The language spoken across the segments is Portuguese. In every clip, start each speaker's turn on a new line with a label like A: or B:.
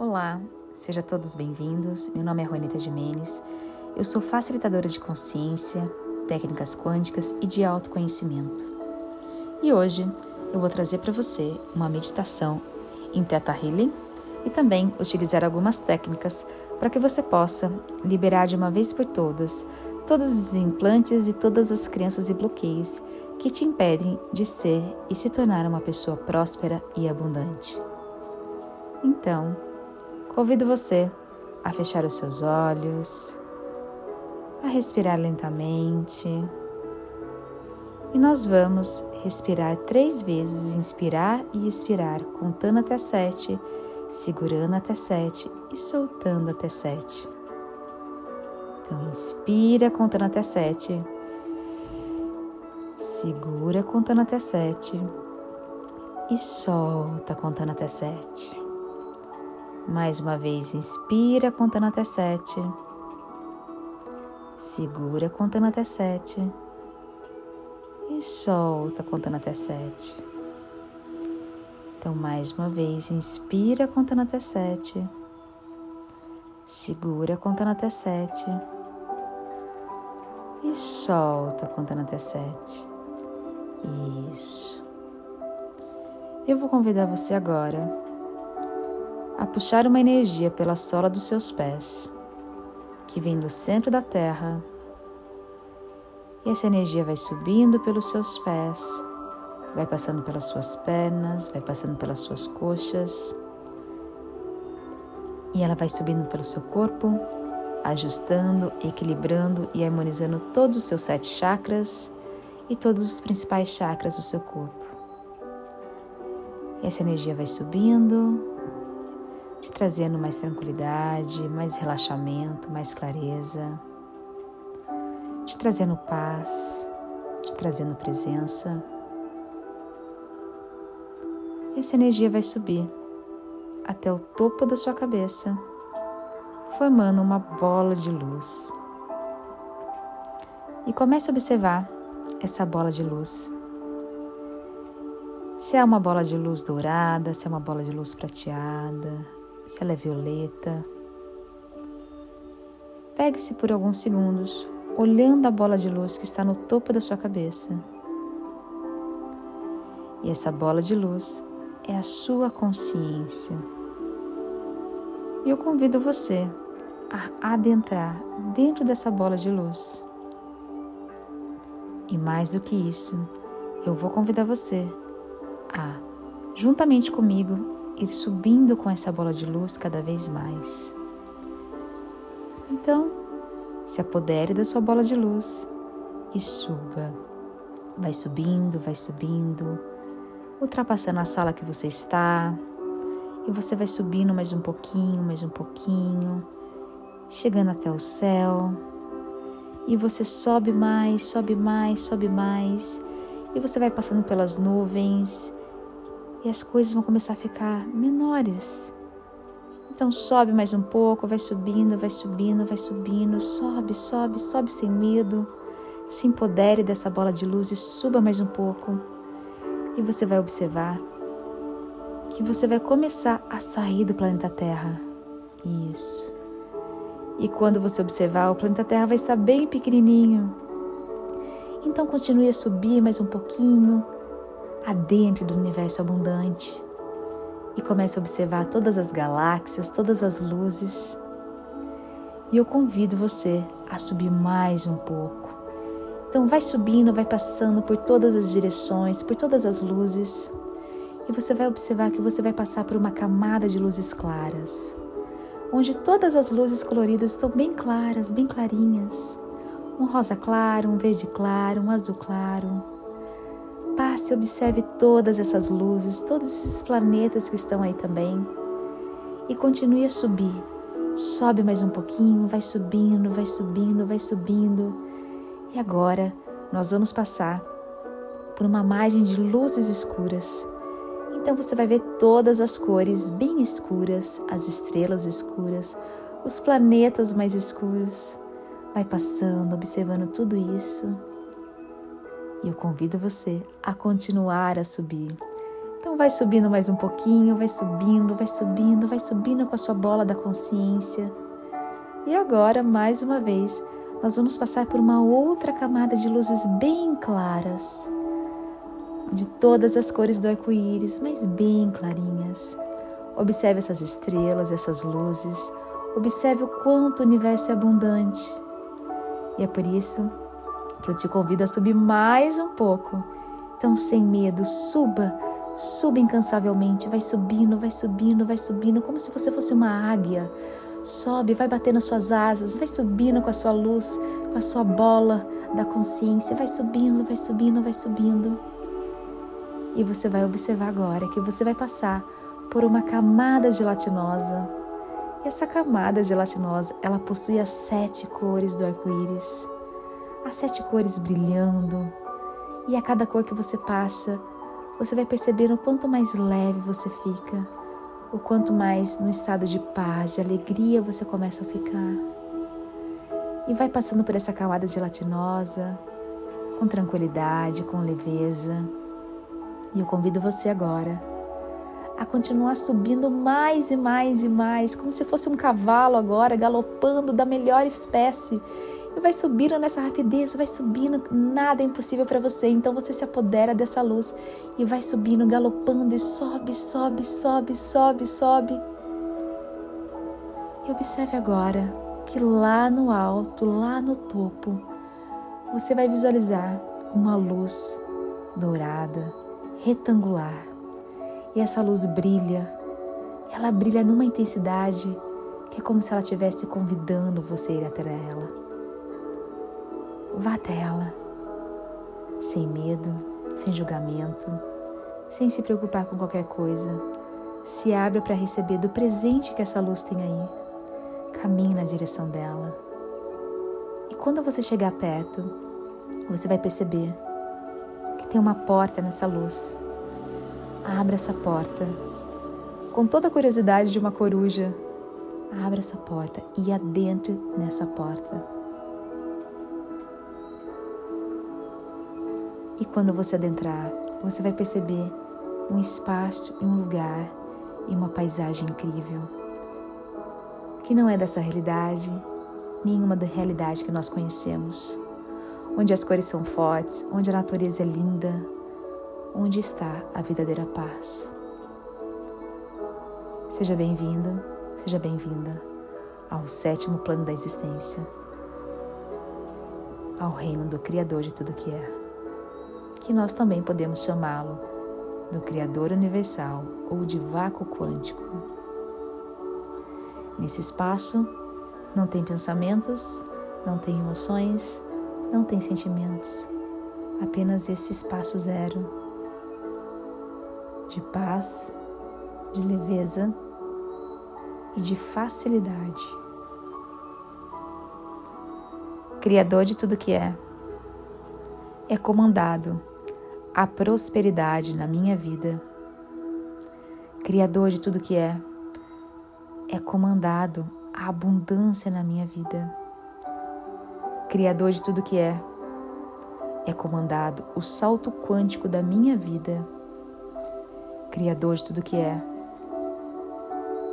A: Olá, sejam todos bem-vindos. Meu nome é Juanita Jimenez. Eu sou facilitadora de consciência, técnicas quânticas e de autoconhecimento. E hoje eu vou trazer para você uma meditação em Theta Healing e também utilizar algumas técnicas para que você possa liberar de uma vez por todas todos os implantes e todas as crenças e bloqueios que te impedem de ser e se tornar uma pessoa próspera e abundante. Então, Convido você a fechar os seus olhos, a respirar lentamente. E nós vamos respirar três vezes, inspirar e expirar, contando até sete, segurando até sete e soltando até sete. Então, inspira contando até sete, segura contando até sete e solta contando até sete. Mais uma vez, inspira contando até sete. Segura contando até sete. E solta contando até sete. Então, mais uma vez, inspira contando até sete. Segura contando até sete. E solta contando até sete. Isso. Eu vou convidar você agora a puxar uma energia pela sola dos seus pés, que vem do centro da terra. E essa energia vai subindo pelos seus pés, vai passando pelas suas pernas, vai passando pelas suas coxas. E ela vai subindo pelo seu corpo, ajustando, equilibrando e harmonizando todos os seus sete chakras e todos os principais chakras do seu corpo. E essa energia vai subindo, te trazendo mais tranquilidade, mais relaxamento, mais clareza, te trazendo paz, te trazendo presença. Essa energia vai subir até o topo da sua cabeça, formando uma bola de luz. E comece a observar essa bola de luz. Se é uma bola de luz dourada, se é uma bola de luz prateada, se ela é violeta. Pegue-se por alguns segundos, olhando a bola de luz que está no topo da sua cabeça. E essa bola de luz é a sua consciência. E eu convido você a adentrar dentro dessa bola de luz. E mais do que isso, eu vou convidar você a, juntamente comigo, ir subindo com essa bola de luz cada vez mais. Então, se apodere da sua bola de luz e suba. Vai subindo, vai subindo, ultrapassando a sala que você está, e você vai subindo mais um pouquinho, mais um pouquinho, chegando até o céu. E você sobe mais, sobe mais, sobe mais, e você vai passando pelas nuvens e as coisas vão começar a ficar menores. Então sobe mais um pouco, vai subindo, vai subindo, vai subindo, sobe, sobe, sobe sem medo. Se empodere dessa bola de luz e suba mais um pouco. E você vai observar que você vai começar a sair do planeta Terra. Isso. E quando você observar, o planeta Terra vai estar bem pequenininho. Então continue a subir mais um pouquinho, adentre do universo abundante e comece a observar todas as galáxias, todas as luzes. E eu convido você a subir mais um pouco. Então vai subindo, vai passando por todas as direções, por todas as luzes. E você vai observar que você vai passar por uma camada de luzes claras, onde todas as luzes coloridas estão bem claras, bem clarinhas. Um rosa claro, um verde claro, um azul claro, Passe e observe todas essas luzes, todos esses planetas que estão aí também. E continue a subir. Sobe mais um pouquinho, vai subindo, vai subindo, vai subindo. E agora nós vamos passar por uma margem de luzes escuras. Então você vai ver todas as cores bem escuras, as estrelas escuras, os planetas mais escuros. Vai passando, observando tudo isso. E eu convido você a continuar a subir. Então vai subindo mais um pouquinho, vai subindo, vai subindo, vai subindo com a sua bola da consciência. E agora, mais uma vez, nós vamos passar por uma outra camada de luzes bem claras, de todas as cores do arco-íris, mas bem clarinhas. Observe essas estrelas, essas luzes. Observe o quanto o universo é abundante. E é por isso eu te convido a subir mais um pouco. Então, sem medo, suba, suba incansavelmente. Vai subindo, vai subindo, vai subindo, como se você fosse uma águia. Sobe, vai batendo as suas asas, vai subindo com a sua luz, com a sua bola da consciência. Vai subindo, vai subindo, vai subindo. E você vai observar agora que você vai passar por uma camada gelatinosa. E essa camada gelatinosa, ela possui as sete cores do arco-íris. As sete cores brilhando. E a cada cor que você passa, você vai percebendo o quanto mais leve você fica, o quanto mais no estado de paz, de alegria você começa a ficar. E vai passando por essa camada gelatinosa, com tranquilidade, com leveza. E eu convido você agora a continuar subindo mais e mais e mais, como se fosse um cavalo agora galopando da melhor espécie. E vai subindo nessa rapidez, vai subindo, nada é impossível para você. Então você se apodera dessa luz e vai subindo, galopando e sobe, sobe, sobe, sobe, sobe. E observe agora que lá no alto, lá no topo, você vai visualizar uma luz dourada, retangular e essa luz brilha. Ela brilha numa intensidade que é como se ela estivesse convidando você a ir até ela. Vá até ela, sem medo, sem julgamento, sem se preocupar com qualquer coisa. Se abra para receber do presente que essa luz tem aí. Caminhe na direção dela. E quando você chegar perto, você vai perceber que tem uma porta nessa luz Abra essa porta. Com toda a curiosidade de uma coruja, abra essa porta e adentre nessa porta. E quando você adentrar, você vai perceber um espaço e um lugar e uma paisagem incrível, que não é dessa realidade, nenhuma da realidade que nós conhecemos, onde as cores são fortes, onde a natureza é linda, onde está a verdadeira paz. Seja bem-vindo, seja bem-vinda ao sétimo plano da existência, ao reino do Criador de tudo que é, que nós também podemos chamá-lo do Criador Universal ou de vácuo quântico. Nesse espaço não tem pensamentos, não tem emoções, não tem sentimentos, apenas esse espaço zero de paz, de leveza e de facilidade. Criador de tudo que é, é comandado a prosperidade na minha vida. Criador de tudo que é, é comandado a abundância na minha vida. Criador de tudo que é, é comandado o salto quântico da minha vida Criador de tudo que é,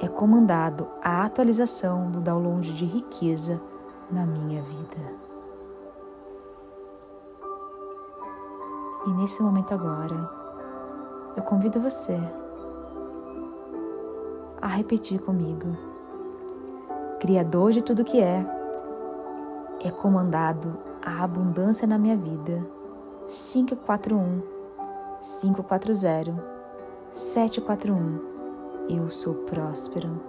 A: é comandado a atualização do download de riqueza na minha vida. E nesse momento agora, eu convido você a repetir comigo. Criador de tudo que é, é comandado a abundância na minha vida. 541 540 741 Eu sou próspero.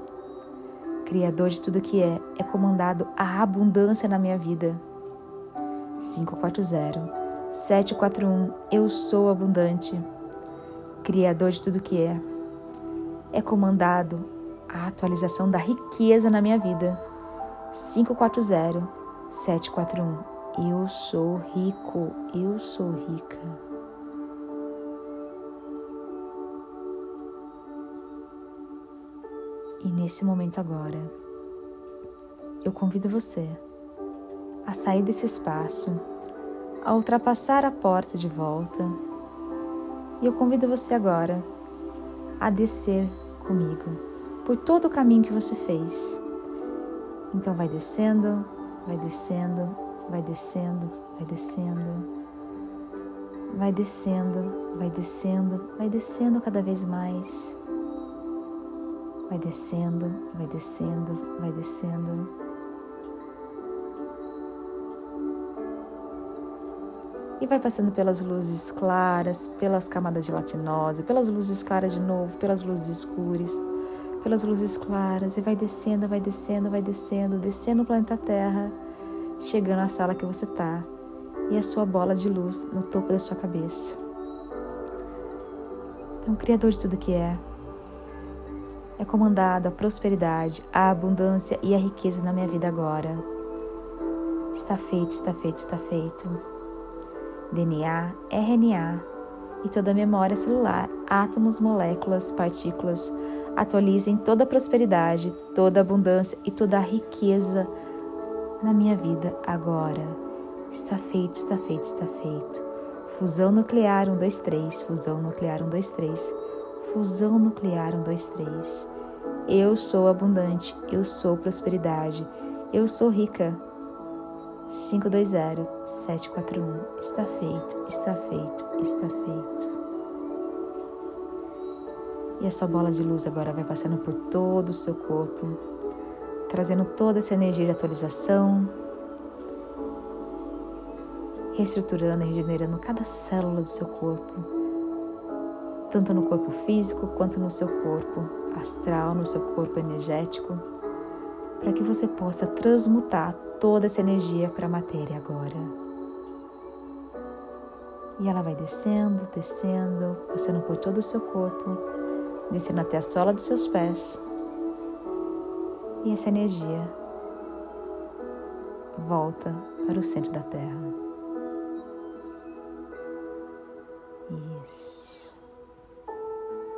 A: Criador de tudo que é, é comandado a abundância na minha vida. 540 741 Eu sou abundante. Criador de tudo que é, é comandado a atualização da riqueza na minha vida. 540 741 Eu sou rico, eu sou rica. E nesse momento agora, eu convido você a sair desse espaço, a ultrapassar a porta de volta. E eu convido você agora a descer comigo por todo o caminho que você fez. Então vai descendo, vai descendo, vai descendo, vai descendo, vai descendo, vai descendo, vai descendo cada vez mais. Vai descendo, vai descendo, vai descendo. E vai passando pelas luzes claras, pelas camadas gelatinosas, pelas luzes claras de novo, pelas luzes escuras, pelas luzes claras, e vai descendo, vai descendo, vai descendo, descendo o planeta Terra, chegando à sala que você está e a sua bola de luz no topo da sua cabeça. Então, Criador de tudo que é, é comandado a prosperidade, a abundância e a riqueza na minha vida agora. Está feito, está feito, está feito. DNA, RNA e toda a memória celular, átomos, moléculas, partículas, atualizem toda a prosperidade, toda a abundância e toda a riqueza na minha vida agora. Está feito, está feito, está feito. Fusão nuclear 1, 2, 3, fusão nuclear 1, 2, 3, fusão nuclear 1, 2, 3. Eu sou abundante, eu sou prosperidade, eu sou rica. 520 741 Está feito, está feito, está feito. E a sua bola de luz agora vai passando por todo o seu corpo, trazendo toda essa energia de atualização, reestruturando e regenerando cada célula do seu corpo, tanto no corpo físico quanto no seu corpo astral, no seu corpo energético, para que você possa transmutar toda essa energia para a matéria agora. E ela vai descendo, descendo, passando por todo o seu corpo, descendo até a sola dos seus pés e essa energia volta para o centro da Terra. Isso.